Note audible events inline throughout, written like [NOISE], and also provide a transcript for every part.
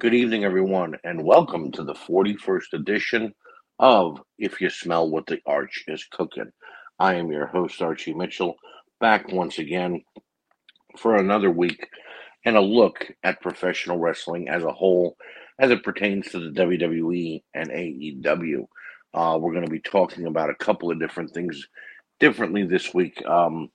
Good evening, everyone, and welcome to the 41st edition of If You Smell What the Arch is Cooking. I am your host, Archie Mitchell, back once again for another week and a look at professional wrestling as a whole as it pertains to the WWE and AEW. Uh, we're going to be talking about a couple of different things differently this week. Um,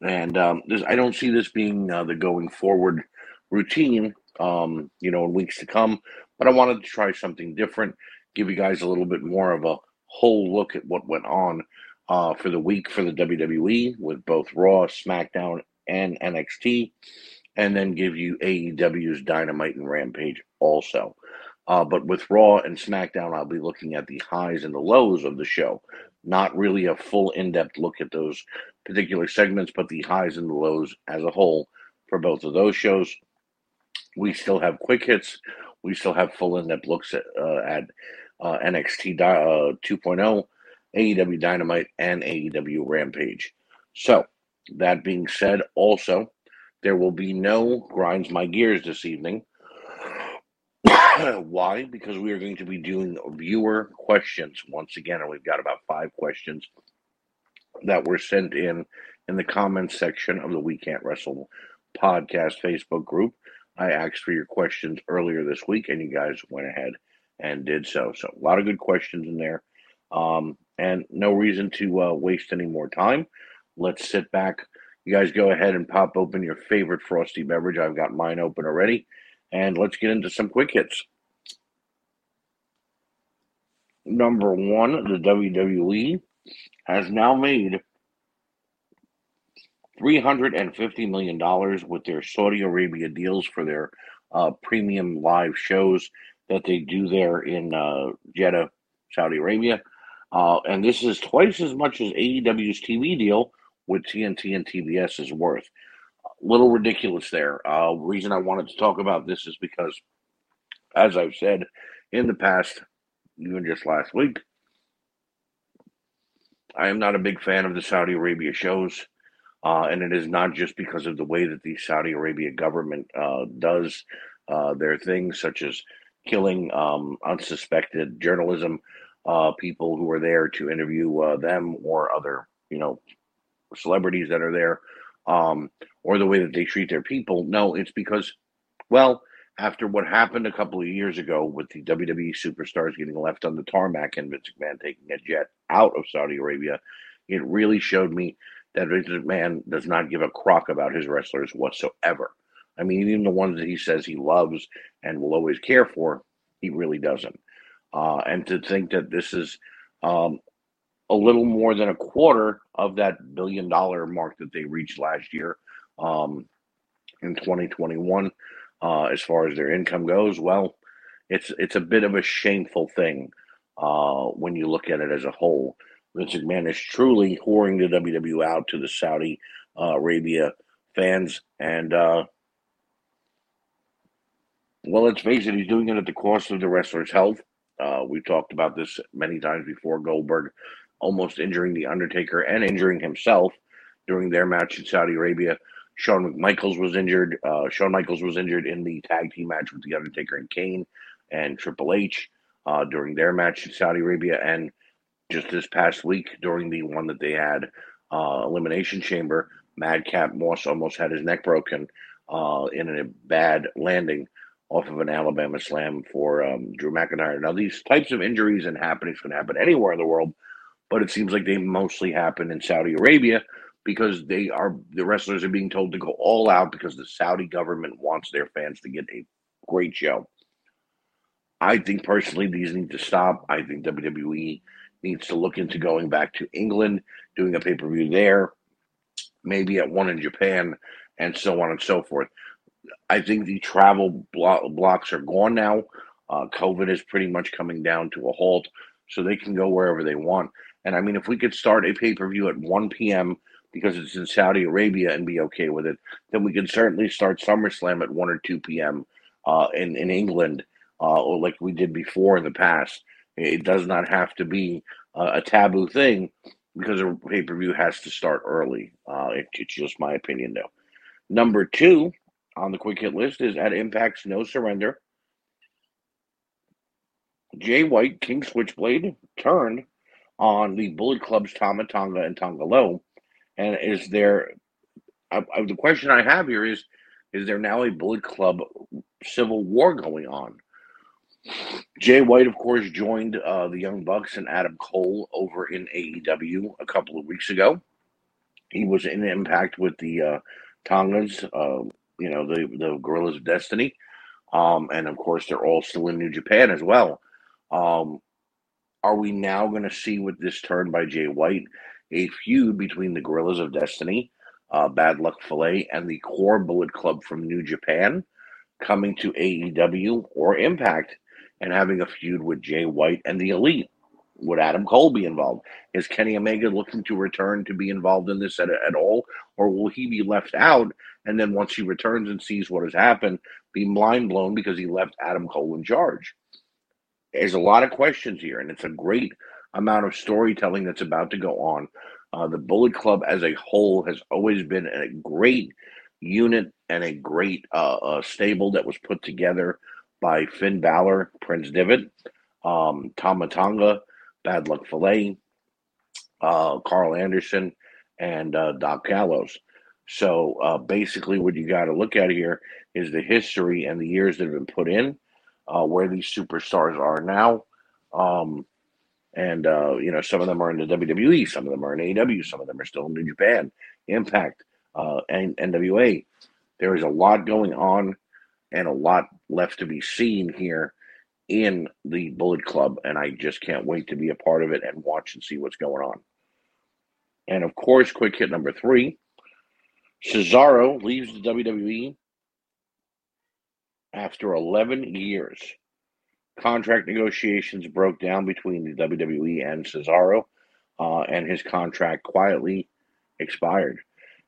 and um, this, I don't see this being uh, the going forward routine, um, you know, in weeks to come. But I wanted to try something different, give you guys a little bit more of a whole look at what went on uh, for the week for the WWE with both Raw, SmackDown, and NXT, and then give you AEW's Dynamite and Rampage also. Uh, but with Raw and SmackDown, I'll be looking at the highs and the lows of the show. Not really a full in depth look at those particular segments, but the highs and the lows as a whole for both of those shows. We still have quick hits. We still have full in depth looks at, uh, at uh, NXT uh, 2.0, AEW Dynamite, and AEW Rampage. So, that being said, also, there will be no Grinds My Gears this evening. [COUGHS] Why? Because we are going to be doing viewer questions once again, and we've got about five questions that were sent in in the comments section of the We Can't Wrestle podcast Facebook group. I asked for your questions earlier this week, and you guys went ahead and did so. So, a lot of good questions in there, um, and no reason to uh, waste any more time. Let's sit back. You guys go ahead and pop open your favorite frosty beverage. I've got mine open already, and let's get into some quick hits. Number one, the WWE has now made $350 million with their Saudi Arabia deals for their uh, premium live shows that they do there in uh, Jeddah, Saudi Arabia. Uh, and this is twice as much as AEW's TV deal with TNT and TBS is worth. A little ridiculous there. Uh, reason I wanted to talk about this is because, as I've said in the past, even just last week, I am not a big fan of the Saudi Arabia shows. Uh, and it is not just because of the way that the Saudi Arabia government uh, does uh, their things, such as killing um, unsuspected journalism uh, people who are there to interview uh, them or other, you know, celebrities that are there, um, or the way that they treat their people. No, it's because, well, after what happened a couple of years ago with the WWE superstars getting left on the tarmac and Vince McMahon taking a jet out of Saudi Arabia, it really showed me that Vince McMahon does not give a crock about his wrestlers whatsoever. I mean, even the ones that he says he loves and will always care for, he really doesn't. Uh, and to think that this is um, a little more than a quarter of that billion dollar mark that they reached last year um, in 2021, uh, as far as their income goes, well, it's it's a bit of a shameful thing uh, when you look at it as a whole. Vince McMahon is truly whoring the WWE out to the Saudi uh, Arabia fans. And, uh, well, let's face it, he's doing it at the cost of the wrestler's health. Uh, we've talked about this many times before. Goldberg almost injuring The Undertaker and injuring himself during their match in Saudi Arabia. Shawn Michaels was injured. Uh, Shawn Michaels was injured in the tag team match with The Undertaker and Kane and Triple H uh, during their match in Saudi Arabia. And just this past week during the one that they had uh, elimination chamber madcap moss almost had his neck broken uh, in a bad landing off of an alabama slam for um, drew mcintyre. Now these types of injuries and happenings can happen anywhere in the world but it seems like they mostly happen in saudi arabia because they are the wrestlers are being told to go all out because the saudi government wants their fans to get a great show. I think personally these need to stop. I think wwe needs to look into going back to England, doing a pay per view there, maybe at one in Japan, and so on and so forth. I think the travel blo- blocks are gone now. Uh, COVID is pretty much coming down to a halt, so they can go wherever they want. And I mean, if we could start a pay per view at 1 p.m. because it's in Saudi Arabia and be okay with it, then we can certainly start SummerSlam at 1 or 2 p.m. Uh, in, in England, uh, like we did before in the past. It does not have to be uh, a taboo thing because a pay per view has to start early. Uh, it, it's just my opinion, though. Number two on the quick hit list is at Impact's No Surrender Jay White, King Switchblade, turned on the Bullet Club's Tama Tonga and Tonga Loa. And is there uh, uh, the question I have here is is there now a Bullet Club civil war going on? Jay White, of course, joined uh, the Young Bucks and Adam Cole over in AEW a couple of weeks ago. He was in Impact with the uh, Tongas, uh, you know, the the Guerillas of Destiny, um, and of course, they're all still in New Japan as well. Um, are we now going to see with this turn by Jay White a feud between the Guerillas of Destiny, uh, Bad Luck Fale, and the Core Bullet Club from New Japan coming to AEW or Impact and having a feud with Jay White and the Elite? Would Adam Cole be involved? Is Kenny Omega looking to return to be involved in this at, at all? Or will he be left out? And then once he returns and sees what has happened, be mind blown because he left Adam Cole in charge? There's a lot of questions here, and it's a great amount of storytelling that's about to go on. Uh, the Bullet Club as a whole has always been a great unit and a great uh, uh, stable that was put together by Finn Balor, Prince Devitt, um, Tonga, Bad Luck Fale, uh, Karl Anderson, and uh, Doc Gallows. So uh, basically, what you got to look at here is the history and the years that have been put in, uh, where these superstars are now. Um, and, uh, you know, some of them are in the WWE, some of them are in AEW, some of them are still in New Japan, Impact, uh, and NWA. There is a lot going on and a lot left to be seen here in the Bullet Club, and I just can't wait to be a part of it and watch and see what's going on. And of course, quick hit number three Cesaro leaves the WWE after 11 years. Contract negotiations broke down between the WWE and Cesaro, uh, and his contract quietly expired.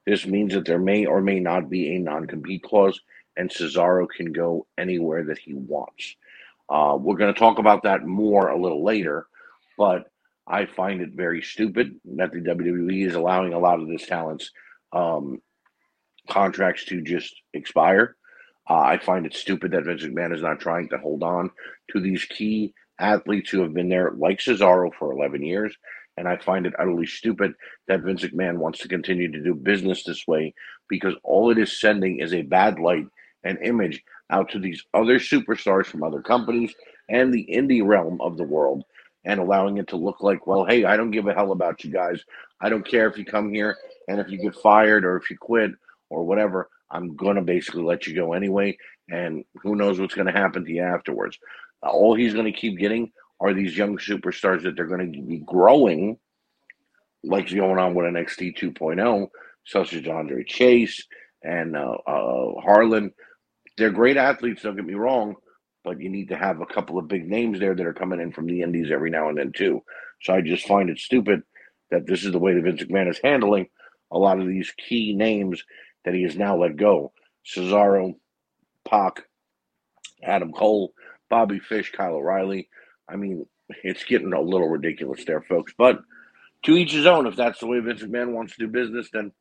This means that there may or may not be a non compete clause, and Cesaro can go anywhere that he wants. Uh, we're going to talk about that more a little later, but I find it very stupid that the WWE is allowing a lot of this talent's um, contracts to just expire. Uh, I find it stupid that Vince McMahon is not trying to hold on to these key athletes who have been there, like Cesaro, for 11 years. And I find it utterly stupid that Vince McMahon wants to continue to do business this way because all it is sending is a bad light and image out to these other superstars from other companies and the indie realm of the world and allowing it to look like, well, hey, I don't give a hell about you guys. I don't care if you come here and if you get fired or if you quit or whatever. I'm going to basically let you go anyway. And who knows what's going to happen to you afterwards. All he's going to keep getting are these young superstars that they're going to be growing, like going on with NXT 2.0, such as Andre Chase and uh, uh, Harland they're great athletes, don't get me wrong, but you need to have a couple of big names there that are coming in from the Indies every now and then too. So I just find it stupid that this is the way that Vince McMahon is handling a lot of these key names that he has now let go. Cesaro, Pac, Adam Cole, Bobby Fish, Kyle O'Reilly. I mean, it's getting a little ridiculous there, folks. But to each his own. If that's the way Vince McMahon wants to do business, then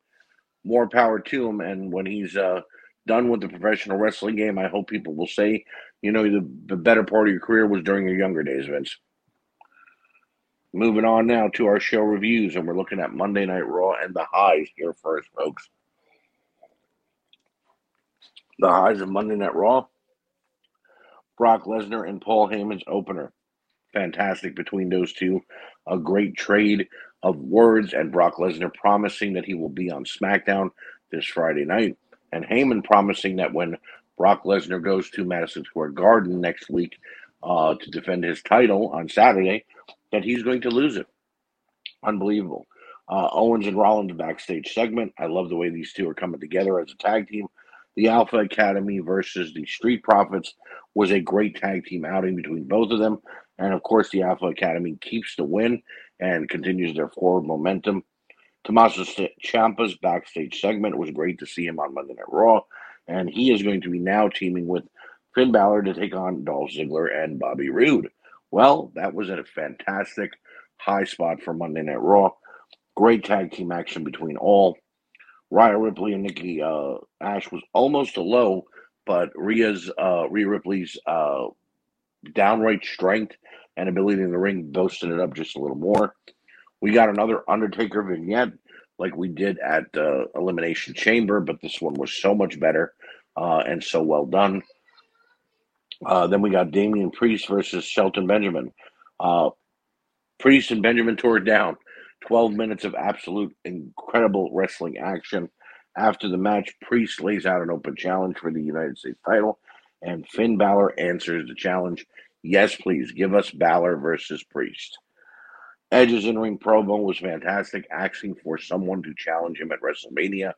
more power to him. And when he's uh, done with the professional wrestling game, I hope people will say, you know, the, the better part of your career was during your younger days, Vince. Moving on now to our show reviews, and we're looking at Monday Night Raw and the highs here first, folks. The highs of Monday Night Raw Brock Lesnar and Paul Heyman's opener. Fantastic between those two. A great trade of words, and Brock Lesnar promising that he will be on SmackDown this Friday night and Heyman promising that when Brock Lesnar goes to Madison Square Garden next week uh, to defend his title on Saturday, that he's going to lose it. Unbelievable. Uh, Owens and Rollins backstage segment. I love the way these two are coming together as a tag team. The Alpha Academy versus the Street Profits was a great tag team outing between both of them. And of course, the Alpha Academy keeps the win and continues their forward momentum. Tommaso Ciampa's backstage segment was great to see him on Monday Night Raw, and he is going to be now teaming with Finn Balor to take on Dolph Ziggler and Bobby Roode. Well, that was a fantastic high spot for Monday Night Raw. Great tag team action between all. Rhea Ripley and Nikki uh, Ash was almost a low, but Rhea's uh, Rhea Ripley's uh, downright strength and ability in the ring boosted it up just a little more. We got another Undertaker vignette like we did at uh, Elimination Chamber, but this one was so much better uh, and so well done. Uh, then we got Damian Priest versus Shelton Benjamin. Uh, Priest and Benjamin tore it down. 12 minutes of absolute incredible wrestling action. After the match, Priest lays out an open challenge for the United States title, and Finn Balor answers the challenge. Yes, please give us Balor versus Priest. Edge's in ring promo was fantastic, asking for someone to challenge him at WrestleMania.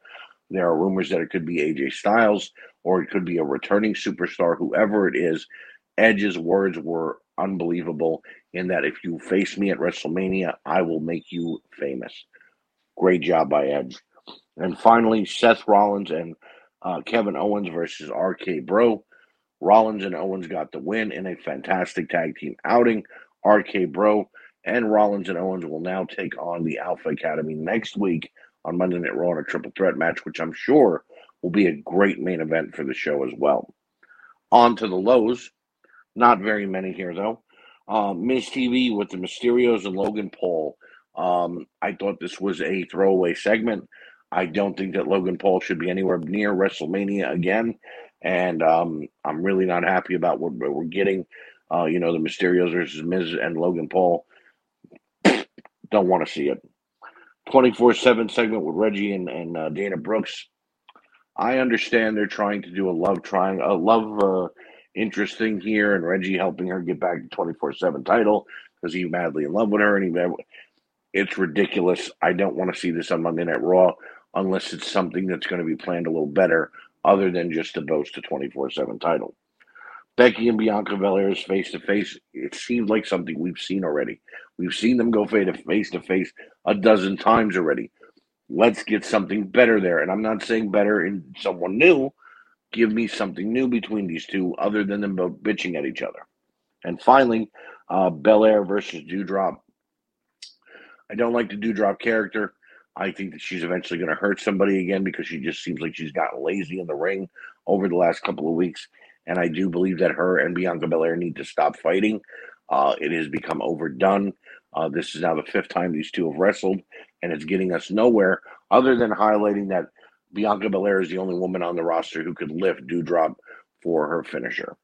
There are rumors that it could be AJ Styles or it could be a returning superstar, whoever it is. Edge's words were unbelievable in that if you face me at WrestleMania, I will make you famous. Great job by Edge. And finally, Seth Rollins and uh, Kevin Owens versus RK Bro. Rollins and Owens got the win in a fantastic tag team outing. RK Bro and Rollins and Owens will now take on the Alpha Academy next week on Monday Night Raw in a triple threat match, which I'm sure will be a great main event for the show as well. On to the lows. Not very many here, though. Um, Miz TV with the Mysterios and Logan Paul. Um, I thought this was a throwaway segment. I don't think that Logan Paul should be anywhere near WrestleMania again. And um, I'm really not happy about what we're getting. Uh, you know, the Mysterios versus Miz and Logan Paul. Don't want to see it. 24 7 segment with Reggie and, and uh, Dana Brooks. I understand they're trying to do a love trying a love uh, interest thing here, and Reggie helping her get back to 24 7 title because he's madly in love with her. And he, it's ridiculous. I don't want to see this on Monday Night Raw unless it's something that's going to be planned a little better, other than just to boast a 24 7 title. Becky and Bianca Belair's face to face, it seemed like something we've seen already. We've seen them go face to face a dozen times already. Let's get something better there. And I'm not saying better in someone new. Give me something new between these two other than them both bitching at each other. And finally, uh, Belair versus Doudrop. I don't like the Doudrop character. I think that she's eventually going to hurt somebody again because she just seems like she's gotten lazy in the ring over the last couple of weeks. And I do believe that her and Bianca Belair need to stop fighting. Uh, it has become overdone. Uh, this is now the fifth time these two have wrestled, and it's getting us nowhere other than highlighting that Bianca Belair is the only woman on the roster who could lift Doudrop for her finisher.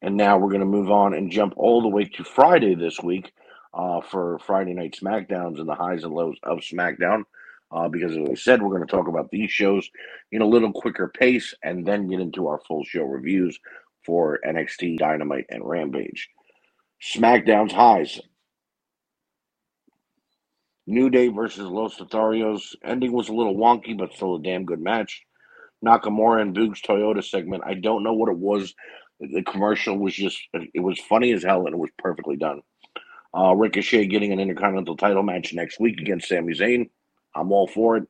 And now we're going to move on and jump all the way to Friday this week uh, for Friday Night SmackDowns and the highs and lows of SmackDown uh, because, as I said, we're going to talk about these shows in a little quicker pace and then get into our full show reviews for NXT, Dynamite, and Rampage. SmackDown's highs. New Day versus Los Lotharios. Ending was a little wonky, but still a damn good match. Nakamura and Boog's Toyota segment. I don't know what it was. The commercial was just, it was funny as hell and it was perfectly done. Uh, Ricochet getting an Intercontinental title match next week against Sami Zayn. I'm all for it.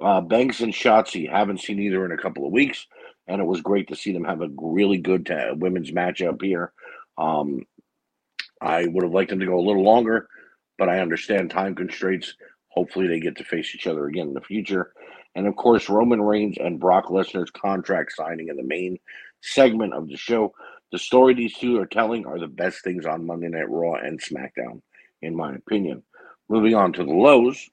Uh, Banks and Shotzi haven't seen either in a couple of weeks, and it was great to see them have a really good t- women's matchup here. Um, I would have liked them to go a little longer, but I understand time constraints. Hopefully, they get to face each other again in the future. And of course, Roman Reigns and Brock Lesnar's contract signing in the main segment of the show. The story these two are telling are the best things on Monday Night Raw and SmackDown, in my opinion. Moving on to the lows.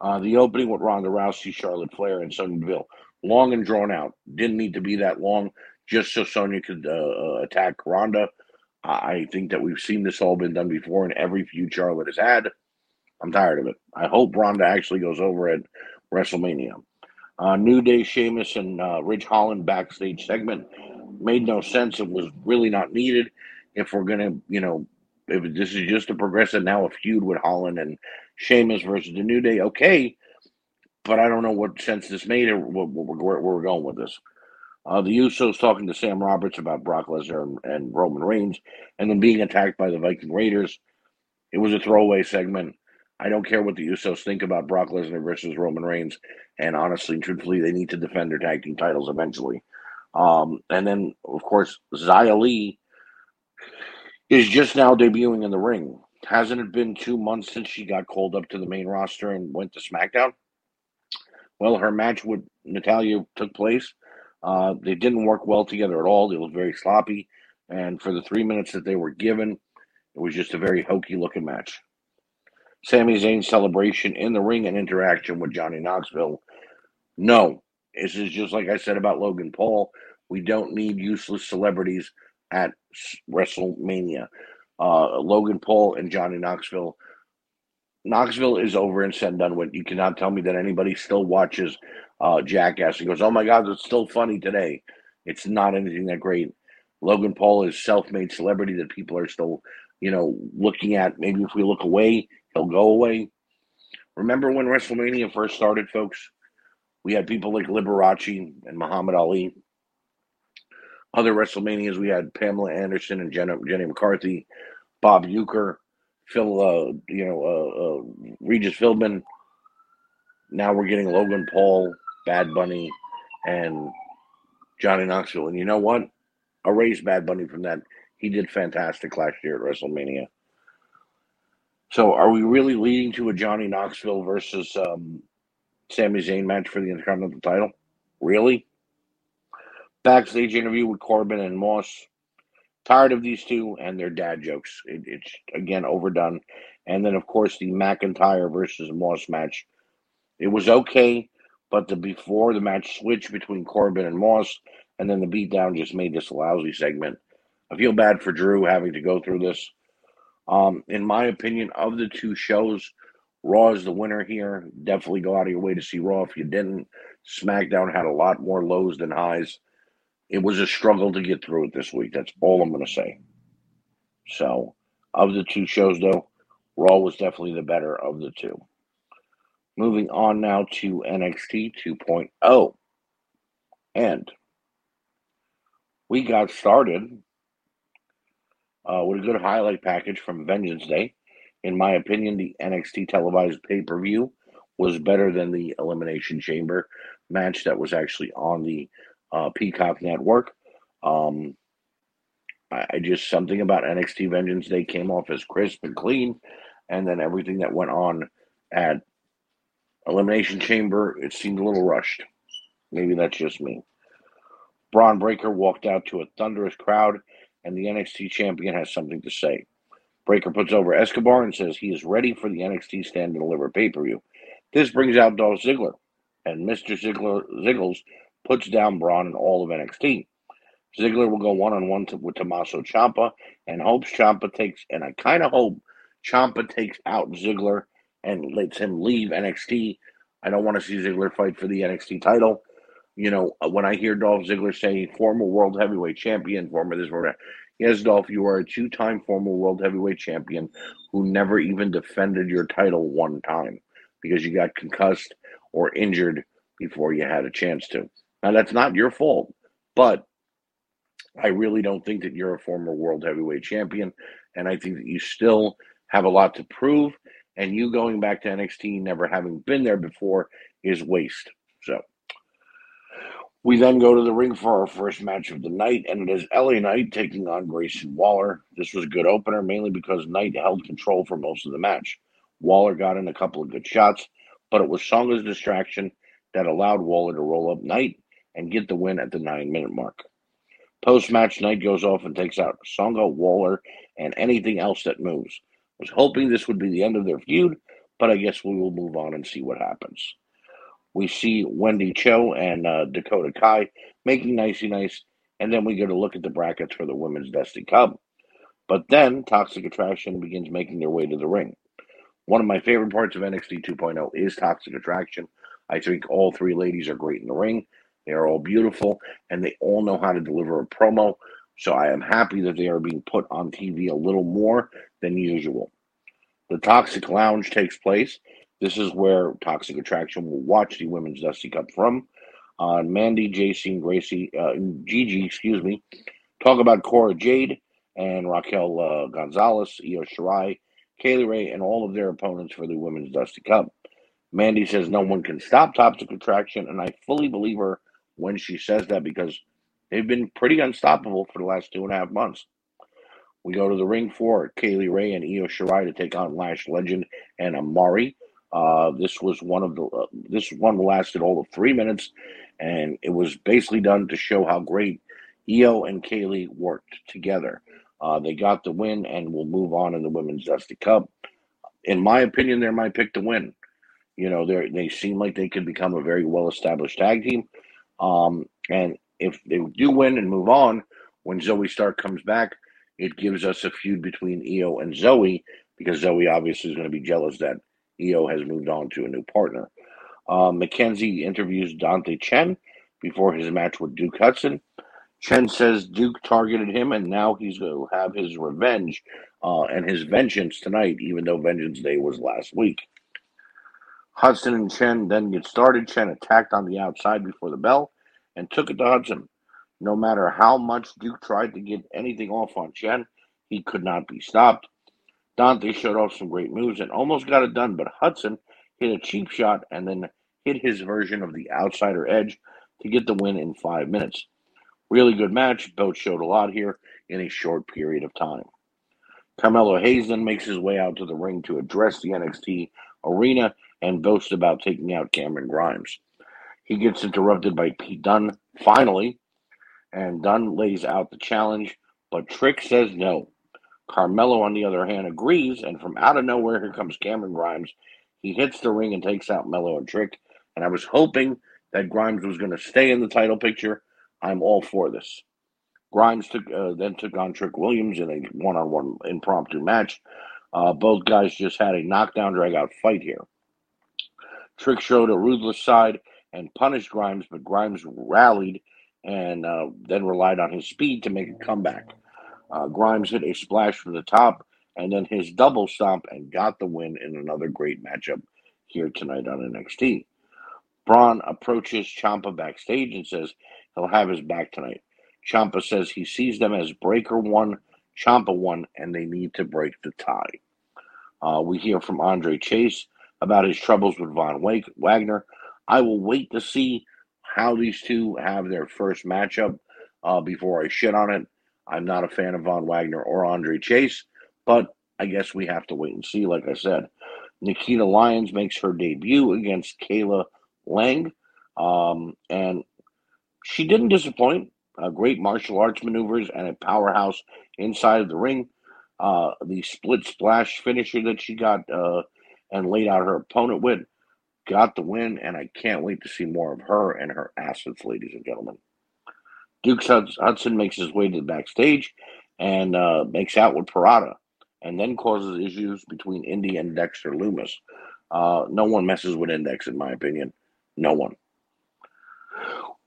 Uh, the opening with Ronda Rousey, Charlotte Flair, and Sonya Deville, long and drawn out. Didn't need to be that long, just so Sonya could uh, uh, attack Ronda. I think that we've seen this all been done before in every feud Charlotte has had. I'm tired of it. I hope Ronda actually goes over at WrestleMania. Uh, New Day, Sheamus, and uh, Ridge Holland backstage segment made no sense. It was really not needed. If we're gonna, you know, if this is just to progress it now a feud with Holland and Sheamus versus the New Day, okay. But I don't know what sense this made or where, where we're going with this. Uh, the Usos talking to Sam Roberts about Brock Lesnar and, and, Roman Reigns, and then being attacked by the Viking Raiders. It was a throwaway segment. I don't care what the Usos think about Brock Lesnar versus Roman Reigns, and honestly, truthfully, they need to defend their tag team titles eventually. Um, and then, of course, Xia Li is just now debuting in the ring. Hasn't it been two months since she got called up to the main roster and went to SmackDown? Well, her match with Natalya took place. Uh, they didn't work well together at all. They looked very sloppy. And for the three minutes that they were given, it was just a very hokey looking match. Sami Zayn's celebration in the ring and interaction with Johnny Knoxville. No, this is just like I said about Logan Paul. We don't need useless celebrities at WrestleMania. Uh, Logan Paul and Johnny Knoxville. Knoxville is over and said and done with. You cannot tell me that anybody still watches uh, Jackass and goes, "Oh my God, it's still funny today." It's not anything that great. Logan Paul is self-made celebrity that people are still, you know, looking at. Maybe if we look away, he'll go away. Remember when WrestleMania first started, folks? We had people like Liberace and Muhammad Ali. Other WrestleManias, we had Pamela Anderson and Jenna, Jenny McCarthy, Bob Uecker, Phil, uh, you know, uh, uh, Regis Philbin. Now we're getting Logan Paul, Bad Bunny, and Johnny Knoxville. And you know what? Erase Bad Bunny from that. He did fantastic last year at WrestleMania. So, are we really leading to a Johnny Knoxville versus um, Sami Zayn match for the Intercontinental title? Really? Backstage interview with Corbin and Moss. Tired of these two and their dad jokes. It, it's again overdone. And then, of course, the McIntyre versus Moss match. It was okay, but the before the match switch between Corbin and Moss, and then the beatdown just made this a lousy segment. I feel bad for Drew having to go through this. Um, in my opinion, of the two shows, Raw is the winner here. Definitely go out of your way to see Raw if you didn't. SmackDown had a lot more lows than highs. It was a struggle to get through it this week. That's all I'm going to say. So, of the two shows, though, Raw was definitely the better of the two. Moving on now to NXT 2.0. And we got started uh, with a good highlight package from Vengeance Day. In my opinion, the NXT televised pay per view was better than the Elimination Chamber match that was actually on the uh, Peacock Network. Um, I, I just something about NXT Vengeance Day came off as crisp and clean, and then everything that went on at Elimination Chamber, it seemed a little rushed. Maybe that's just me. Bron Breakker walked out to a thunderous crowd and the NXT champion has something to say. Breakker puts over Escobar and says he is ready for the NXT stand and deliver pay per view. This brings out Dolph Ziggler, and Mr. Ziggler Ziggles puts down Bron and all of NXT. Ziggler will go one on one with Tommaso Ciampa and hopes Ciampa takes, and I kind of hope Ciampa takes out Ziggler and lets him leave NXT. I don't want to see Ziggler fight for the NXT title you know, uh, when I hear Dolph Ziggler say former world heavyweight champion, former this, former yes, Dolph, you are a two time former world heavyweight champion who never even defended your title one time because you got concussed or injured before you had a chance to. Now, that's not your fault, but I really don't think that you're a former world heavyweight champion. And I think that you still have a lot to prove. And you going back to NXT, never having been there before, is waste. So. We then go to the ring for our first match of the night, and it is LA Knight taking on Grayson Waller. This was a good opener, mainly because Knight held control for most of the match. Waller got in a couple of good shots, but it was Sanga's distraction that allowed Waller to roll up Knight and get the win at the nine minute mark. Post match, Knight goes off and takes out Sanga, Waller, and anything else that moves. Was hoping this would be the end of their feud, but I guess we will move on and see what happens. We see Wendy Choo and uh, Dakota Kai making nicey nice, and then we go to look at the brackets for the Women's Dusty Cup. But then Toxic Attraction begins making their way to the ring. One of my favorite parts of NXT 2.0 is Toxic Attraction. I think all three ladies are great in the ring. They are all beautiful, and they all know how to deliver a promo. So I am happy that they are being put on TV a little more than usual. The Toxic Lounge takes place this is where Toxic Attraction will watch the Women's Dusty Cup from. On uh, Mandy, JC, and Gracie, uh, Gigi, excuse me, talk about Cora Jade and Raquel uh, Gonzalez, Io Shirai, Kay Lee Ray, and all of their opponents for the Women's Dusty Cup. Mandy says no one can stop Toxic Attraction, and I fully believe her when she says that because they've been pretty unstoppable for the last two and a half months. We go to the ring for Kay Lee Ray and Io Shirai to take on Lash Legend and Amari. Uh, this was one of the uh, this one lasted all of three minutes, and it was basically done to show how great Io and Kay Lee worked together. Uh, they got the win and will move on in the Women's Dusty Cup. In my opinion, they're my pick to win. You know, they they seem like they could become a very well established tag team. Um, and if they do win and move on, when Zoey Stark comes back, it gives us a feud between Io and Zoey because Zoey obviously is going to be jealous that Io has moved on to a new partner. Uh, Mackenzie interviews Dante Chen before his match with Duke Hudson. Chen says Duke targeted him and now he's going to have his revenge uh, and his vengeance tonight, even though Vengeance Day was last week. Hudson and Chen then get started. Chen attacked on the outside before the bell and took it to Hudson. No matter how much Duke tried to get anything off on Chen, he could not be stopped. Dante showed off some great moves and almost got it done, but Hudson hit a cheap shot and then hit his version of the outsider edge to get the win in five minutes. Really good match. Both showed a lot here in a short period of time. Carmelo Hayes then makes his way out to the ring to address the NXT arena and boasts about taking out Cameron Grimes. He gets interrupted by Pete Dunne finally, and Dunne lays out the challenge, but Trick says no. Carmelo, on the other hand, agrees, and from out of nowhere, here comes Cameron Grimes. He hits the ring and takes out Melo and Trick, and I was hoping that Grimes was going to stay in the title picture. I'm all for this. Grimes took uh, then took on Trick Williams in a one-on-one impromptu match. Uh, both guys just had a knockdown drag-out fight here. Trick showed a ruthless side and punished Grimes, but Grimes rallied and uh, then relied on his speed to make a comeback. Uh, Grimes hit a splash from the top and then his double stomp and got the win in another great matchup here tonight on NXT. Bron approaches Ciampa backstage and says he'll have his back tonight. Ciampa says he sees them as Breakker one, Ciampa one, and they need to break the tie. Uh, we hear from Andre Chase about his troubles with Von Wagner. I will wait to see how these two have their first matchup uh, before I shit on it. I'm not a fan of Von Wagner or Andre Chase, but I guess we have to wait and see. Like I said, Nikita Lyons makes her debut against Kayla Lang, um, and she didn't disappoint. Uh, great martial arts maneuvers and a powerhouse inside of the ring. Uh, the split splash finisher that she got uh, and laid out her opponent with got the win, and I can't wait to see more of her and her assets, ladies and gentlemen. Duke Hudson makes his way to the backstage and uh, makes out with Pirotta, and then causes issues between Indi and Dexter Lumis. Uh, no one messes with Index, in my opinion. No one.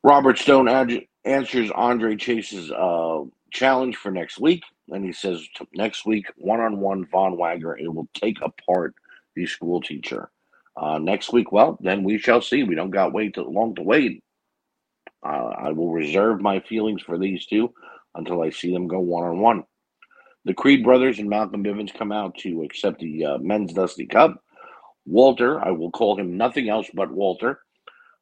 Robert Stone ad- answers Andre Chase's uh, challenge for next week, and he says next week, one on one, Von Wagner it will take apart the school teacher. Uh, next week, well, then we shall see. We don't got wait too long to wait. Uh, I will reserve my feelings for these two until I see them go one on one. The Creed brothers and Malcolm Bivens come out to accept the uh, men's Dusty Cup. Walter, I will call him nothing else but Walter,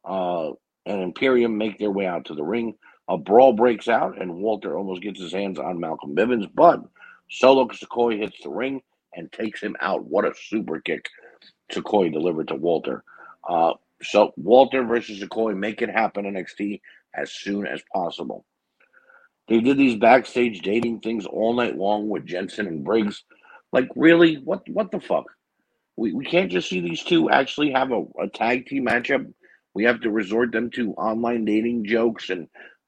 uh, and Imperium make their way out to the ring. A brawl breaks out, and Walter almost gets his hands on Malcolm Bivens, but Solo Sikoa hits the ring and takes him out. What a super kick Sikoa delivered to Walter. Uh, so Walter versus Sikoa, make it happen NXT as soon as possible. They did these backstage dating things all night long with Jensen and Briggs. Like, really? What what the fuck? We, we can't just see these two actually have a, a tag team matchup. We have to resort them to online dating jokes and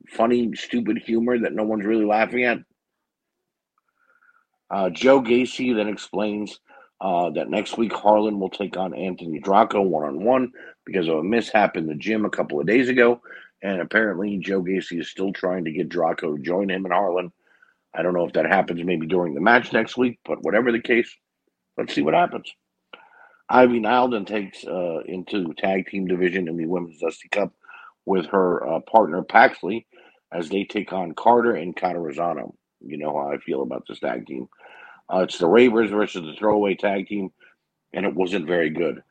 funny, stupid humor that no one's really laughing at. Uh, Joe Gacy then explains uh, that next week Harland will take on Anthony Draco one on one because of a mishap in the gym a couple of days ago. And apparently, Joe Gacy is still trying to get Draco to join him in Harland. I don't know if that happens maybe during the match next week, but whatever the case, let's see what happens. Ivy Nile then takes uh, into tag team division in the Women's Dusty Cup with her uh, partner Paxley as they take on Carter and Catanzaro. You know how I feel about this tag team. Uh, it's the Ravers versus the throwaway tag team, and it wasn't very good.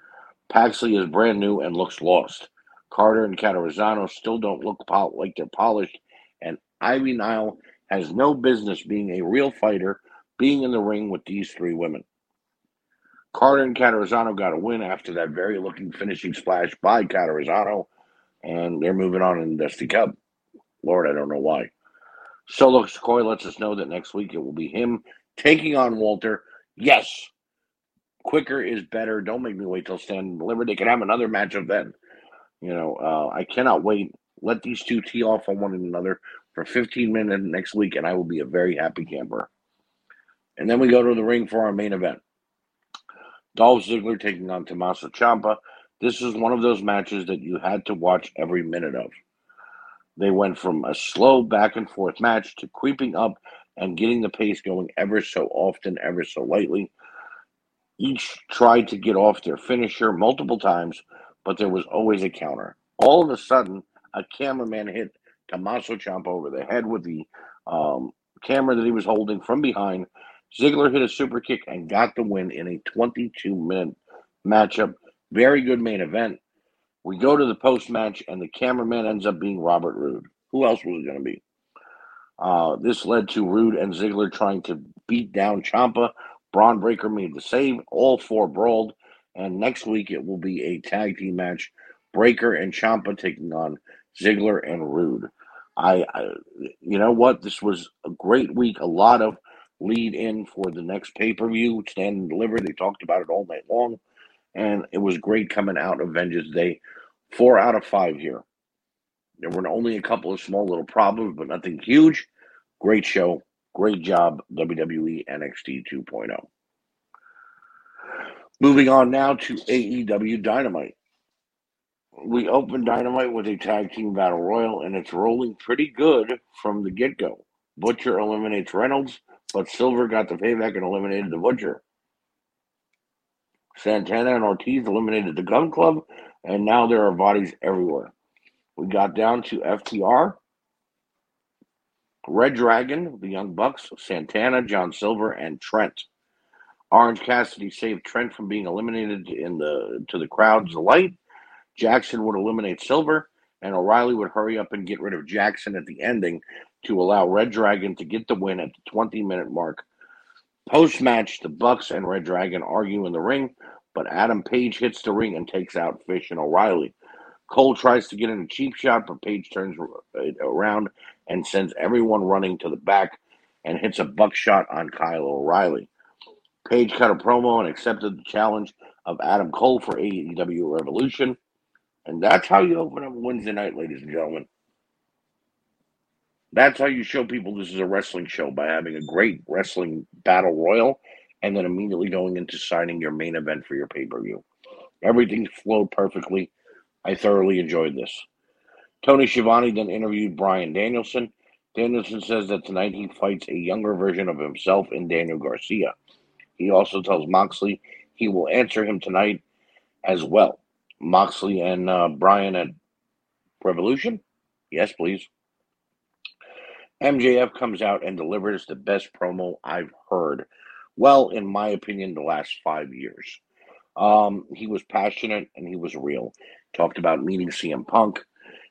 Paxley is brand new and looks lost. Carter and Catanzaro still don't look pol- like they're polished, and Ivy Nile has no business being a real fighter, being in the ring with these three women. Carter and Catanzaro got a win after that very looking finishing splash by Catanzaro, and they're moving on in Dusty Cup. Lord, I don't know why. Solo Sikoa lets us know that next week it will be him taking on Walter. Yes, quicker is better. Don't make me wait till stand and deliver. They can have another matchup then. You know, uh, I cannot wait. Let these two tee off on one another for 15 minutes next week, and I will be a very happy camper. And then we go to the ring for our main event. Dolph Ziggler taking on Tommaso Ciampa. This is one of those matches that you had to watch every minute of. They went from a slow back and forth match to creeping up and getting the pace going ever so often, ever so lightly. Each tried to get off their finisher multiple times, but there was always a counter. All of a sudden, a cameraman hit Tommaso Ciampa over the head with the um, camera that he was holding from behind. Ziggler hit a super kick and got the win in a 22 minute matchup. Very good main event. We go to the post match, and the cameraman ends up being Robert Roode. Who else was it going to be? Uh, this led to Roode and Ziggler trying to beat down Ciampa. Bron Breakker made the save. All four brawled. And next week it will be a tag team match. Breakker and Ciampa taking on Ziggler and Roode. I, I, you know what? This was a great week. A lot of lead in for the next pay per view. Stand and deliver. They talked about it all night long and it was great coming out of Vengeance Day. Four out of five here. There were only a couple of small little problems, but nothing huge. Great show. Great job, WWE NXT 2.0. Moving on now to AEW Dynamite. We opened Dynamite with a tag team battle royal, and it's rolling pretty good from the get go. Butcher eliminates Reynolds, but Silver got the payback and eliminated the Butcher. Santana and Ortiz eliminated the Gunn Club, and now there are bodies everywhere. We got down to FTR, Red Dragon, the Young Bucks, Santana, John Silver, and Trent. Orange Cassidy saved Trent from being eliminated in the to the crowd's delight. Jackson would eliminate Silver, and O'Reilly would hurry up and get rid of Jackson at the ending to allow Red Dragon to get the win at the 20 minute mark Post match, the Bucks and Red Dragon argue in the ring, but Adam Page hits the ring and takes out Fish and O'Reilly. Cole tries to get in a cheap shot, but Page turns around and sends everyone running to the back and hits a buckshot on Kyle O'Reilly. Page cut a promo and accepted the challenge of Adam Cole for AEW Revolution. And that's how you open up Wednesday night, ladies and gentlemen. That's how you show people this is a wrestling show by having a great wrestling battle royal and then immediately going into signing your main event for your pay per view. Everything flowed perfectly. I thoroughly enjoyed this. Tony Schiavone then interviewed Bryan Danielson. Danielson says that tonight he fights a younger version of himself in Daniel Garcia. He also tells Moxley he will answer him tonight as well. Moxley and uh, Bryan at Revolution? Yes, please. MJF comes out and delivers the best promo I've heard. Well, in my opinion, the last five years. Um, he was passionate and he was real. Talked about meeting CM Punk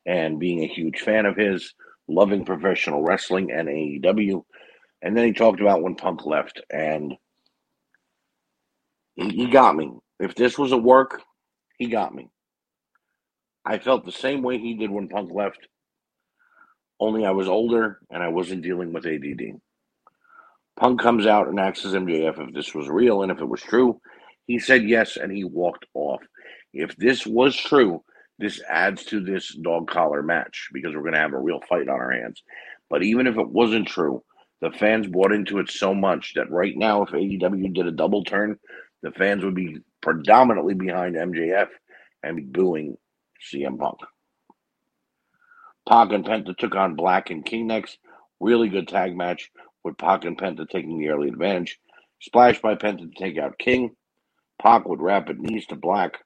and being a huge fan of his, loving professional wrestling and AEW. And then he talked about when Punk left, and he, he got me. If this was a work, he got me. I felt the same way he did when Punk left only I was older and I wasn't dealing with ADD. Punk comes out and asks MJF if this was real and if it was true. He said yes and he walked off. If this was true, this adds to this dog collar match because we're going to have a real fight on our hands. But even if it wasn't true, the fans bought into it so much that right now, if AEW did a double turn, the fans would be predominantly behind MJF and be booing CM Punk. Pac and Penta took on Black and King next. Really good tag match with Pac and Penta taking the early advantage. Splash by Penta to take out King. Pac with rapid knees to Black.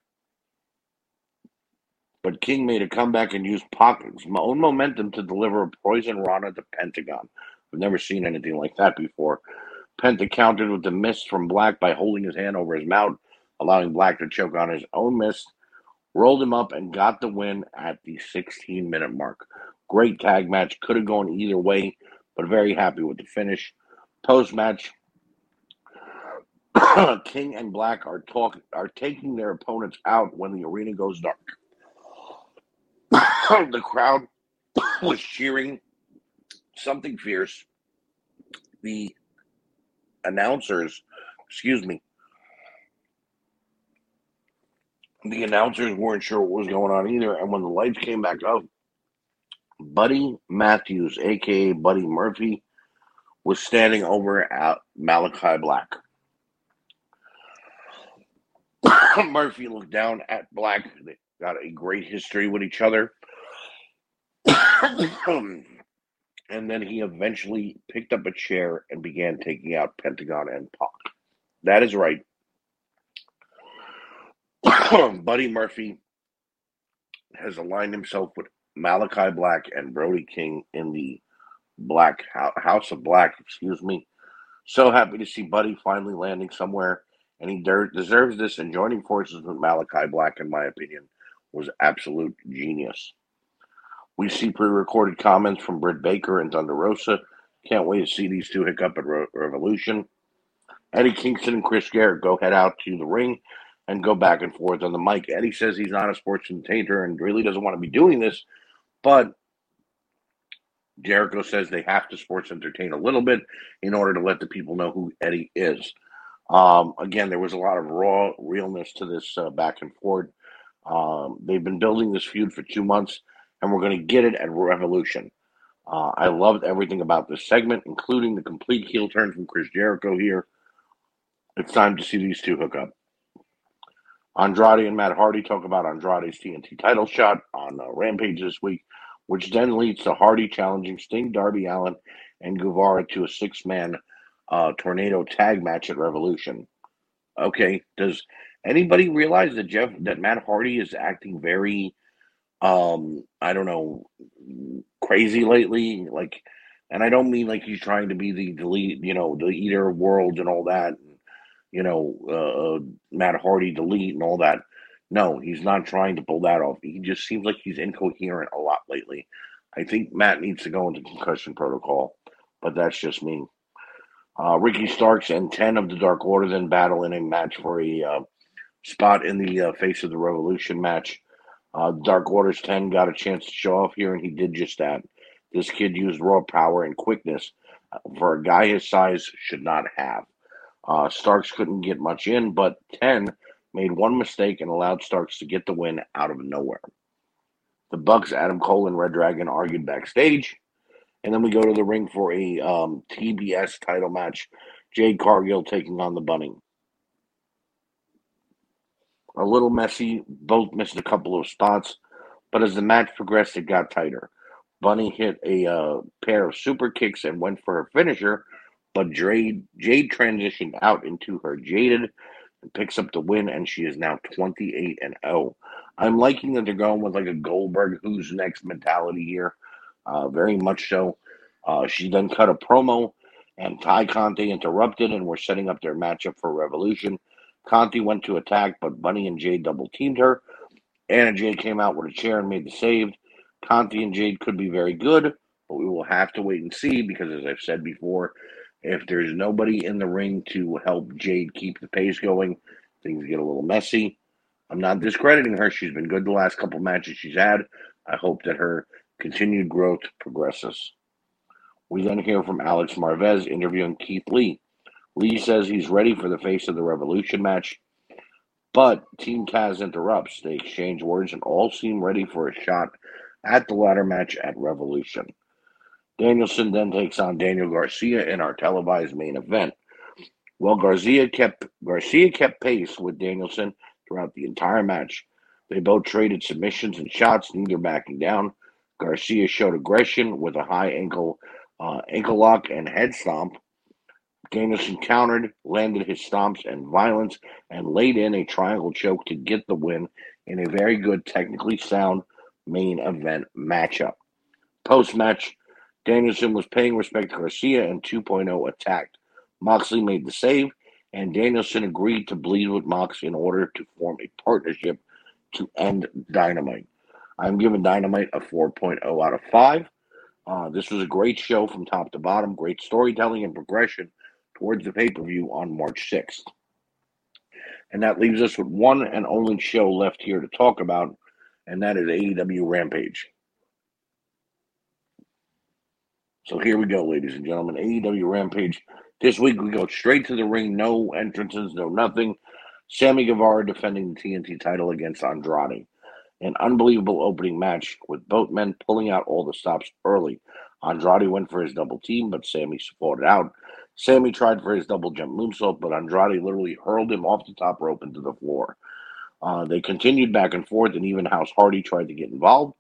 But King made a comeback and used Pac's own momentum to deliver a poison rana to Pentagon. I've never seen anything like that before. Penta countered with the mist from Black by holding his hand over his mouth, allowing Black to choke on his own mist rolled him up and got the win at the 16 minute mark. Great tag match. Could have gone either way, but very happy with the finish. Post match, [COUGHS] King and Black are talking are taking their opponents out when the arena goes dark. [COUGHS] the crowd [COUGHS] was cheering something fierce. The announcers, excuse me, the announcers weren't sure what was going on either. And when the lights came back up, Buddy Matthews, aka Buddy Murphy, was standing over at Malakai Black. [COUGHS] Murphy looked down at Black. They got a great history with each other. [COUGHS] and then he eventually picked up a chair and began taking out Pentagon and Pac. That is right. [COUGHS] Buddy Murphy has aligned himself with Malakai Black and Brody King in the Black House of Black. Excuse me. So happy to see Buddy finally landing somewhere, and he de- deserves this. And joining forces with Malakai Black, in my opinion, was absolute genius. We see pre-recorded comments from Britt Baker and Thunder Rosa. Can't wait to see these two hook up at Re- Revolution. Eddie Kingston and Chris Jericho head out to the ring and go back and forth on the mic. Eddie says he's not a sports entertainer and really doesn't want to be doing this, but Jericho says they have to sports entertain a little bit in order to let the people know who Eddie is. Um, again, there was a lot of raw realness to this uh, back and forth. Um, they've been building this feud for two months, and we're going to get it at Revolution. Uh, I loved everything about this segment, including the complete heel turn from Chris Jericho here. It's time to see these two hook up. Andrade and Matt Hardy talk about Andrade's TNT title shot on uh, Rampage this week, which then leads to Hardy challenging Sting, Darby Allin, and Guevara to a six man uh, tornado tag match at Revolution. Okay, does anybody realize that Jeff that Matt Hardy is acting very um I don't know crazy lately like and I don't mean like he's trying to be the delete you know the eater of worlds and all that you know, uh, Matt Hardy delete and all that. No, he's not trying to pull that off. He just seems like he's incoherent a lot lately. I think Matt needs to go into concussion protocol, but that's just me. Uh, Ricky Starks and 10 of the Dark Order then battle in a match for a uh, spot in the uh, Face of the Revolution match. Uh, Dark Order's 10 got a chance to show off here, and he did just that. This kid used raw power and quickness uh, for a guy his size should not have. Uh, Starks couldn't get much in, but 10 made one mistake and allowed Starks to get the win out of nowhere. The Bucks, Adam Cole, and Red Dragon argued backstage. And then we go to the ring for a um, TBS title match. Jade Cargill taking on the Bunny. A little messy. Both missed a couple of spots. But as the match progressed, it got tighter. Bunny hit a uh, pair of super kicks and went for her finisher, but Jade, Jade transitioned out into her Jaded and picks up the win, and she is now 28 and 0. I'm liking that they're going with like a Goldberg who's next mentality here. Uh, very much so. Uh, she then cut a promo, and Tay Conti interrupted, and we're setting up their matchup for Revolution. Conti went to attack, but Bunny and Jade double teamed her. Anna Jay came out with a chair and made the save. Conti and Jade could be very good, but we will have to wait and see because, as I've said before, if there's nobody in the ring to help Jade keep the pace going, things get a little messy. I'm not discrediting her. She's been good the last couple matches she's had. I hope that her continued growth progresses. We then hear from Alex Marvez interviewing Keith Lee. Lee says he's ready for the face of the Revolution match, but Team Taz interrupts. They exchange words and all seem ready for a shot at the ladder match at Revolution. Danielson then takes on Daniel Garcia in our televised main event. Well, Garcia kept Garcia kept pace with Danielson throughout the entire match. They both traded submissions and shots, neither backing down. Garcia showed aggression with a high ankle uh, ankle lock and head stomp. Danielson countered, landed his stomps and violence, and laid in a triangle choke to get the win in a very good, technically sound main event matchup. Post match, Danielson was paying respect to Garcia and 2.0 attacked. Moxley made the save, and Danielson agreed to bleed with Mox in order to form a partnership to end Dynamite. I'm giving Dynamite a 4.0 out of 5. Uh, this was a great show from top to bottom, great storytelling and progression towards the pay per view on March 6th. And that leaves us with one and only show left here to talk about, and that is AEW Rampage. So here we go, ladies and gentlemen. AEW Rampage. This week we go straight to the ring. No entrances, no nothing. Sammy Guevara defending the TNT title against Andrade. An unbelievable opening match with both men pulling out all the stops early. Andrade went for his double team, but Sammy it out. Sammy tried for his double jump moonsault, but Andrade literally hurled him off the top rope into the floor. Uh, they continued back and forth, and even House Hardy tried to get involved.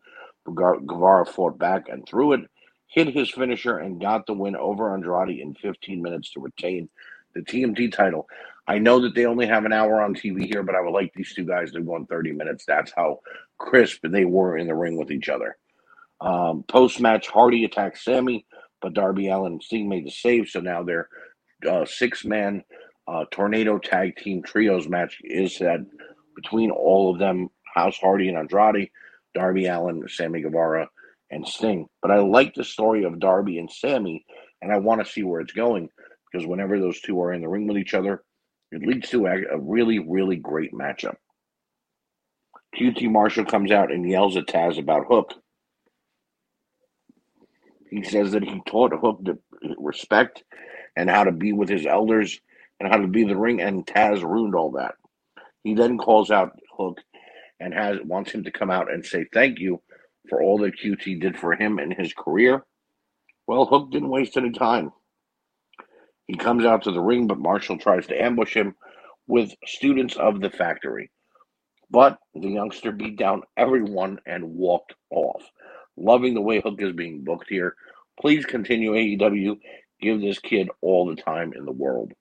Guevara fought back and threw it, hit his finisher, and got the win over Andrade in 15 minutes to retain the TNT title. I know that they only have an hour on TV here, but I would like these two guys to go on 30 minutes. That's how crisp they were in the ring with each other. Um, Post match, Hardy attacked Sammy, but Darby Allin and Sting made the save. So now their uh, six man uh, tornado tag team trios match is set between all of them House Hardy and Andrade, Darby Allin, Sammy Guevara, and Sting. But I like the story of Darby and Sammy, and I want to see where it's going because whenever those two are in the ring with each other, it leads to a, a really, really great matchup. QT Marshall comes out and yells at Taz about Hook. He says that he taught Hook to respect and how to be with his elders and how to be the ring, and Taz ruined all that. He then calls out Hook and has wants him to come out and say thank you for all that QT did for him in his career. Well, Hook didn't waste any time. He comes out to the ring, but Marshall tries to ambush him with students of the factory. But the youngster beat down everyone and walked off. Loving the way Hook is being booked here. Please continue AEW. Give this kid all the time in the world.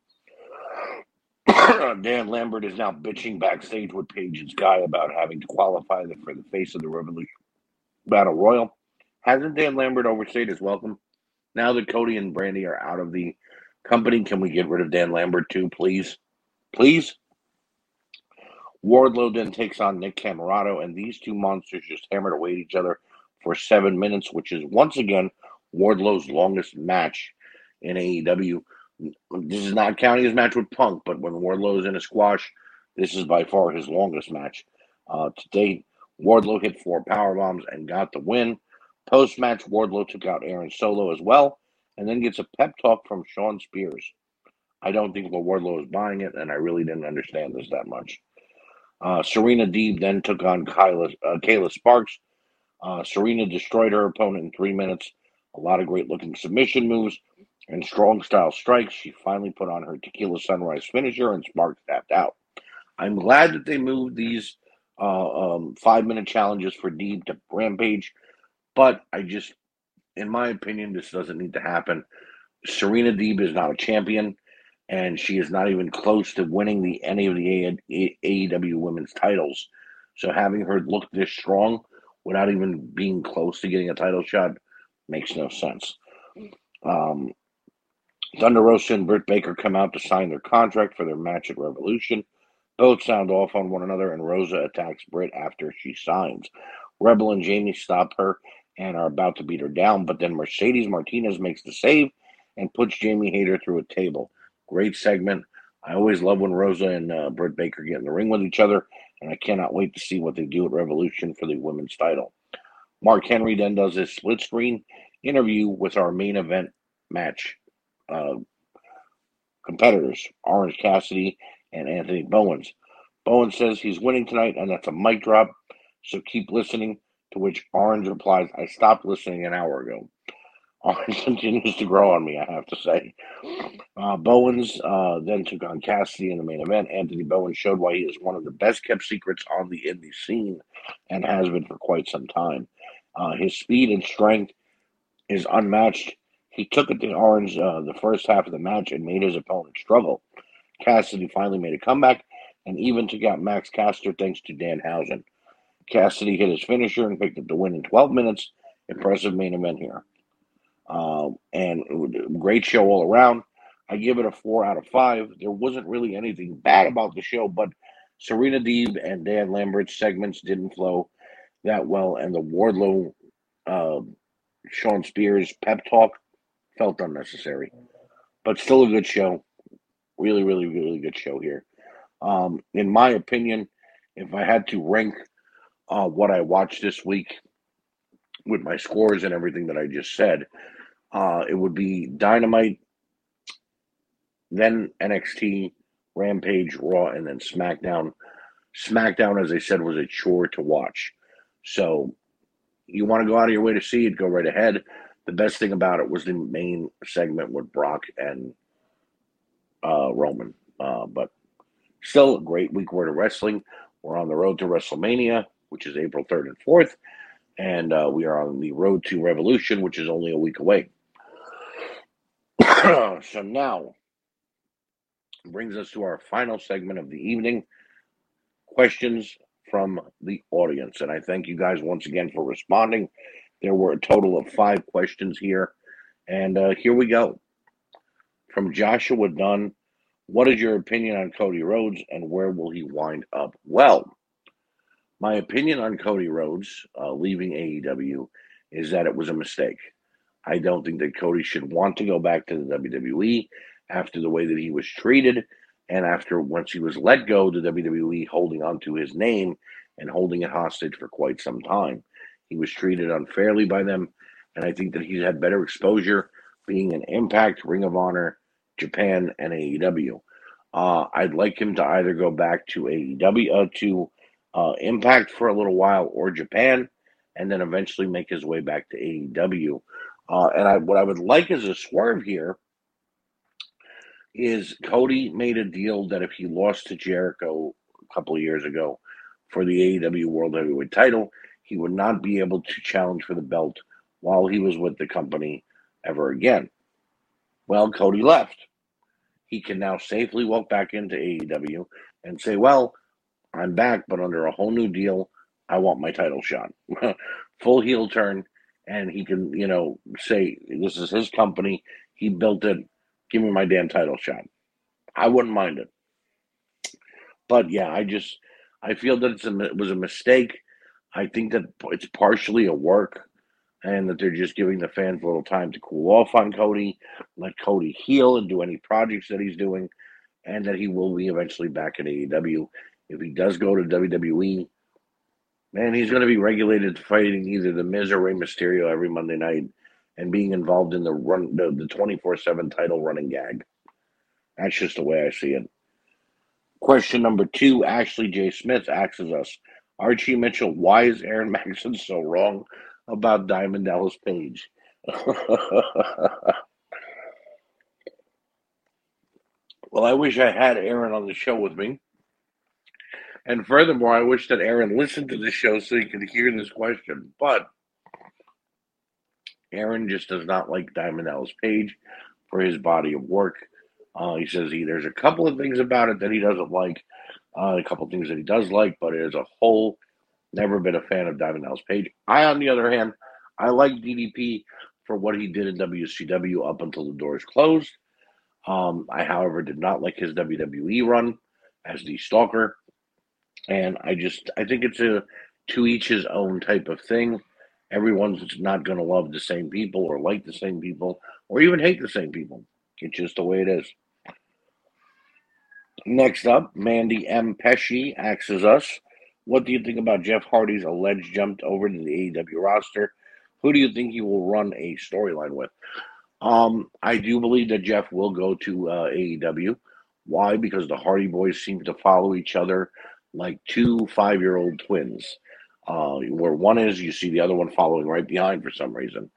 [CLEARS THROAT] Dan Lambert is now bitching backstage with Page and Sky about having to qualify for the face of the Revolution Battle Royal. Hasn't Dan Lambert overstayed his welcome? Now that Cody and Brandi are out of the company, can we get rid of Dan Lambert too, please? Please? Wardlow then takes on Nick Comoroto, and these two monsters just hammered away at each other for seven minutes, which is once again Wardlow's longest match in AEW. This is not counting his match with Punk, but when Wardlow is in a squash, this is by far his longest match uh, to date. Wardlow hit four power bombs and got the win. Post match, Wardlow took out Aaron Solo as well, and then gets a pep talk from Shawn Spears. I don't think the Wardlow is buying it, and I really didn't understand this that much. Uh, Serena Deeb then took on Kyla, uh, Kayla Sparks. Uh, Serena destroyed her opponent in three minutes. A lot of great looking submission moves and strong style strikes. She finally put on her Tequila Sunrise finisher, and Sparks tapped out. I'm glad that they moved these uh, um, five minute challenges for Deeb to Rampage, but I just, in my opinion, this doesn't need to happen. Serena Deeb is not a champion and she is not even close to winning the any of the AEW women's titles. So having her look this strong without even being close to getting a title shot makes no sense. Um, Thunder Rosa and Britt Baker come out to sign their contract for their match at Revolution. Both sound off on one another, and Rosa attacks Britt after she signs. Rebel and Jamie stop her and are about to beat her down, but then Mercedes Martinez makes the save and puts Jamie Hayter through a table. Great segment. I always love when Rosa and uh, Britt Baker get in the ring with each other, and I cannot wait to see what they do at Revolution for the women's title. Mark Henry then does his split screen interview with our main event match uh, competitors, Orange Cassidy and Anthony Bowens. Bowens says he's winning tonight, and that's a mic drop, so keep listening. To which Orange replies, I stopped listening an hour ago. [LAUGHS] Orange continues to grow on me, I have to say. Uh, Bowens uh, then took on Cassidy in the main event. Anthony Bowens showed why he is one of the best kept secrets on the indie scene and has been for quite some time. Uh, his speed and strength is unmatched. He took it to Orange uh, the first half of the match and made his opponent struggle. Cassidy finally made a comeback and even took out Max Caster thanks to Dan Danhausen. Cassidy hit his finisher and picked up the win in 12 minutes. Impressive main event here. Um, and great show all around. I give it a four out of five. There wasn't really anything bad about the show, but Serena Deeb and Dan Lambert's segments didn't flow that well, and the Wardlow, uh, Shawn Spears pep talk felt unnecessary, but still a good show. Really, really, really good show here. Um, in my opinion, if I had to rank uh, what I watched this week with my scores and everything that I just said, Uh, it would be Dynamite, then NXT, Rampage, Raw, and then SmackDown. SmackDown, as I said, was a chore to watch. So you want to go out of your way to see it, go right ahead. The best thing about it was the main segment with Brock and uh, Roman. Uh, but still a great week worth of wrestling. We're on the road to WrestleMania, which is April 3rd and 4th. And uh, we are on the road to Revolution, which is only a week away. [CLEARS THROAT] so now brings us to our final segment of the evening questions from the audience. And I thank you guys once again for responding. There were a total of five questions here. And uh, here we go. From Joshua Dunn What is your opinion on Cody Rhodes and where will he wind up? Well, my opinion on Cody Rhodes uh, leaving AEW is that it was a mistake. I don't think that Cody should want to go back to the WWE after the way that he was treated and after once he was let go, the WWE holding on to his name and holding it hostage for quite some time. He was treated unfairly by them, and I think that he's had better exposure being an Impact, Ring of Honor, Japan, and AEW. Uh, I'd like him to either go back to AEW uh, to uh, Impact for a little while or Japan, and then eventually make his way back to AEW. Uh, and I, what I would like as a swerve here is Cody made a deal that if he lost to Jericho a couple of years ago for the AEW World Heavyweight title, he would not be able to challenge for the belt while he was with the company ever again. Well, Cody left. He can now safely walk back into AEW and say, Well, I'm back, but under a whole new deal. I want my title shot. [LAUGHS] Full heel turn. And he can, you know, say, This is his company. He built it. Give me my damn title shot. I wouldn't mind it. But yeah, I just I feel that it's a, it was a mistake. I think that it's partially a work, and that they're just giving the fans a little time to cool off on Cody, let Cody heal and do any projects that he's doing, and that he will be eventually back at AEW. If he does go to WWE, man, he's going to be regulated fighting either the Miz or Rey Mysterio every Monday night and being involved in the run the twenty four seven title running gag. That's just the way I see it. Question number two: Ashley J. Smith asks us, Archie Mitchell, why is Aaron [LAUGHS] Maxson so wrong about Diamond Dallas Page? [LAUGHS] well, I wish I had Aaron on the show with me. And furthermore, I wish that Aaron listened to the show so he could hear this question. But Aaron just does not like Diamond Dallas Page for his body of work. Uh, he says he there's a couple of things about it that he doesn't like, uh, a couple of things that he does like, but as a whole, never been a fan of Diamond Dallas Page. I, on the other hand, I like DDP for what he did in WCW up until the doors closed. Um, I, however, did not like his WWE run as the Stalker, and I just I think it's a to each his own type of thing everyone's not going to love the same people or like the same people or even hate the same people. It's just the way it is. Next up, Mandy M. Pesci asks us, What do you think about Jeff Hardy's alleged jump over to the AEW roster? Who do you think he will run a storyline with? Um, I do believe that Jeff will go to uh, AEW. Why? Because the Hardy Boys seem to follow each other like two five year old twins. Uh, where one is, you see the other one following right behind for some reason.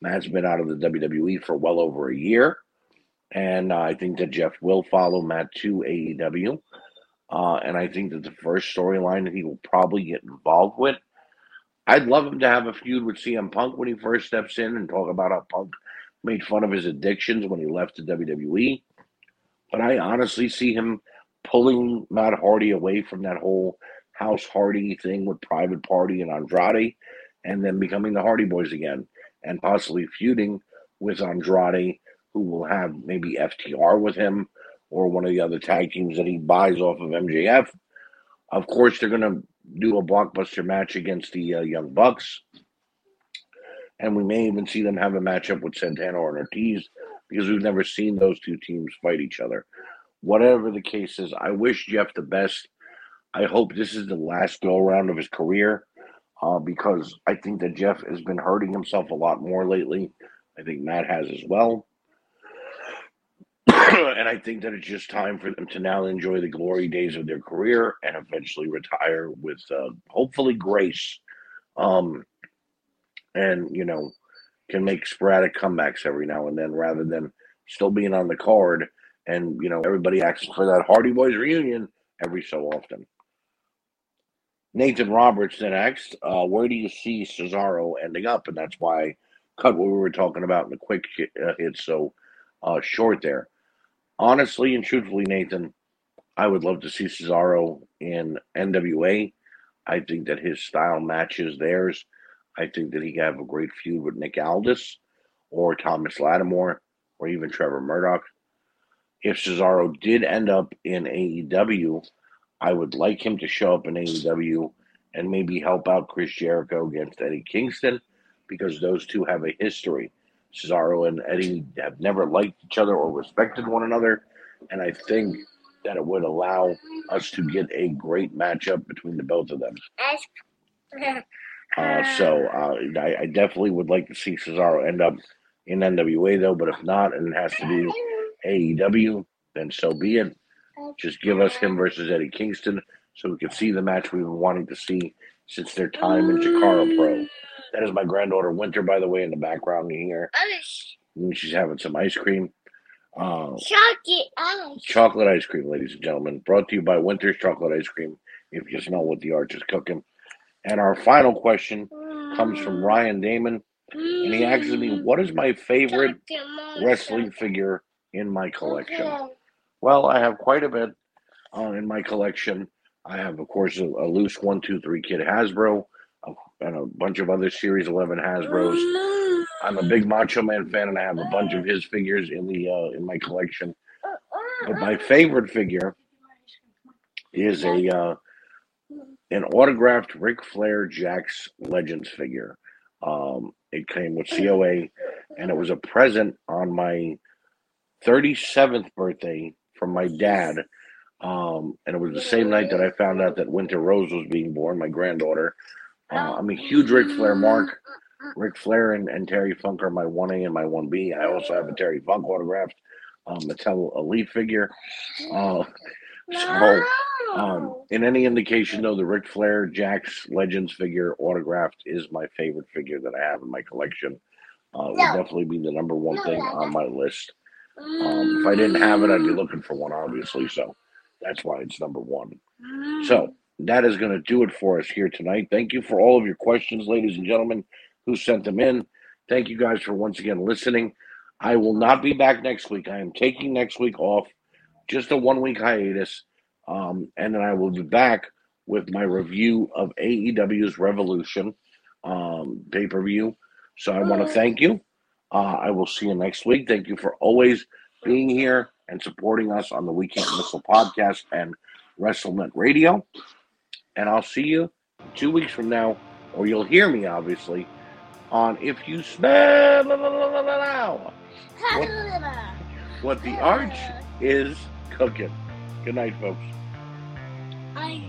Matt's been out of the WWE for well over a year, and uh, I think that Jeff will follow Matt to AEW. Uh, and I think that the first storyline that he will probably get involved with, I'd love him to have a feud with CM Punk when he first steps in and talk about how Punk made fun of his addictions when he left the WWE. But I honestly see him pulling Matt Hardy away from that whole House Hardy thing with Private Party and Andrade, and then becoming the Hardy Boys again, and possibly feuding with Andrade, who will have maybe FTR with him or one of the other tag teams that he buys off of MJF. Of course, they're going to do a blockbuster match against the uh, Young Bucks. And we may even see them have a matchup with Santana or Ortiz because we've never seen those two teams fight each other. Whatever the case is, I wish Jeff the best. I hope this is the last go around of his career uh, because I think that Jeff has been hurting himself a lot more lately I think Matt has as well. [CLEARS THROAT] and I think that it's just time for them to now enjoy the glory days of their career and eventually retire with uh, hopefully grace. Um, and, you know, can make sporadic comebacks every now and then rather than still being on the card and, you know, everybody asks for that Hardy Boys reunion every so often. Nathan Roberts then asked, uh, where do you see Cesaro ending up? And that's why I cut what we were talking about in the quick hit, uh, so uh, short there. Honestly and truthfully, Nathan, I would love to see Cesaro in NWA. I think that his style matches theirs. I think that he could have a great feud with Nick Aldis or Thomas Lattimore or even Trevor Murdoch. If Cesaro did end up in AEW, I would like him to show up in AEW and maybe help out Chris Jericho against Eddie Kingston because those two have a history. Cesaro and Eddie have never liked each other or respected one another, and I think that it would allow us to get a great matchup between the both of them. Uh, so uh, I, I, definitely would like to see Cesaro end up in NWA though, but if not, and it has to be AEW, then so be it. Just give us him versus Eddie Kingston so we can see the match we've been wanting to see since their time in Chikara Pro. Mm. That is my granddaughter Winter, by the way, in the background here. She's having some ice cream. Uh, chocolate ice. Chocolate ice cream, ladies and gentlemen. Brought to you by Winter's Chocolate Ice Cream. If you smell what the arch is cooking. And our final question comes from mm. Ryan Damon. And he asks me, mm. What is my favorite wrestling figure in my collection? Well, I have quite a bit uh, in my collection. I have, of course, a, a loose one, two, three kid Hasbro, a, and a bunch of other Series 11 Hasbros. I'm a big Macho Man fan, and I have a bunch of his figures in the uh, in my collection. But my favorite figure is a uh, an autographed Ric Flair Jakks Legends figure. Um, it came with COA, and it was a present on my 37th birthday from my dad. Um, and it was the same night that I found out that Winter Rose was being born, my granddaughter. Uh, I'm a huge Ric Flair mark. Ric Flair and, and Terry Funk are my 1A and my 1B. I also have a Terry Funk autographed um, Mattel Elite figure. Uh, so, um, in any indication, though, the Ric Flair Jakks Legends figure autographed is my favorite figure that I have in my collection. Uh, would definitely be the number one thing on my list. Um, if I didn't have it, I'd be looking for one, obviously. So that's why it's number one. So that is going to do it for us here tonight. Thank you for all of your questions, ladies and gentlemen, who sent them in. Thank you guys for once again listening. I will not be back next week. I am taking next week off, just a one week hiatus. Um, and then I will be back with my review of AEW's Revolution um, pay per view. So I want to thank you. Uh, I will see you next week. Thank you for always being here and supporting us on the We Can't Wrestle podcast and WrestleNet Radio. And I'll see you two weeks from now, or you'll hear me, obviously, on If You Smell what, what the Arch is cooking. Good night, folks. I